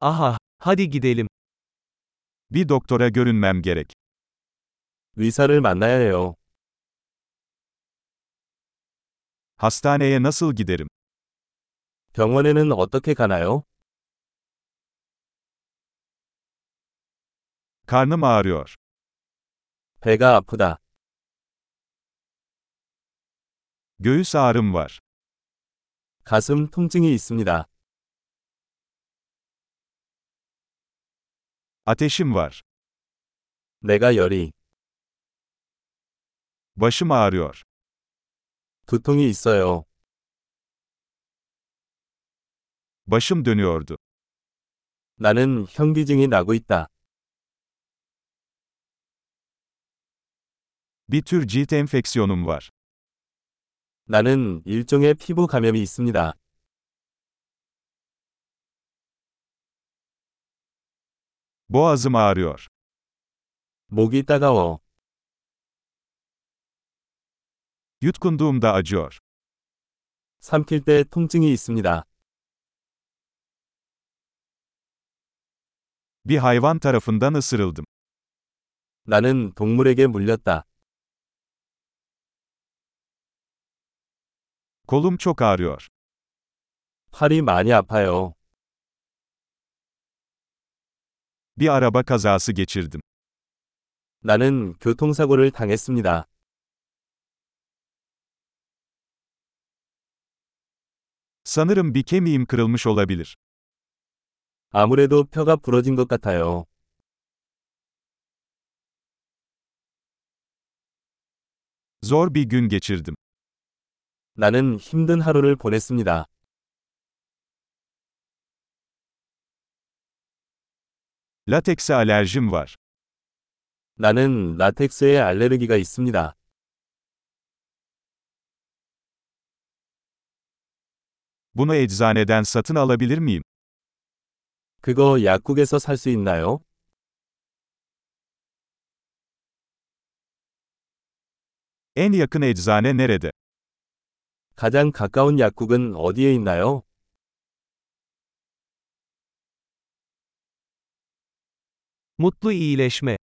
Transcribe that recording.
Aha, hadi gidelim. Bir doktora görünmem gerek. 의사를 만나야 해요. Hastaneye nasıl giderim? 병원에는 어떻게 가나요? Karnım ağrıyor. 배가 아프다. Göğüs ağrım var. 가슴 통증이 있습니다. Ateşim var. 내가 열이, Başım ağrıyor. 두통이 있어요. Başım dönüyordu. 나는 현기증이 나고 있다. Bir tür cilt enfeksiyonum var. 나는 일종의 피부 감염이 있습니다. Boğazım ağrıyor. 목이 따가워. Yutkunduğumda acıyor. 삼킬 때 통증이 있습니다. Bir hayvan tarafından ısırıldım. 나는 동물에게 물렸다. Kolum çok ağrıyor. 팔이 많이 아파요. Bir araba kazası geçirdim. 나는 교통사고를 당했습니다. Sanırım bir kemiğim kırılmış olabilir. 아무래도 뼈가 부러진 것 같아요. Zor bir gün geçirdim. 나는 힘든 하루를 보냈습니다. Latekse alerjim var. 나는 라텍스에 알레르기가 있습니다. Bunu eczaneden satın alabilir miyim? 그거 약국에서 살 수 있나요? En yakın eczane nerede? 가장 가까운 약국은 어디에 있나요? Mutlu iyileşme.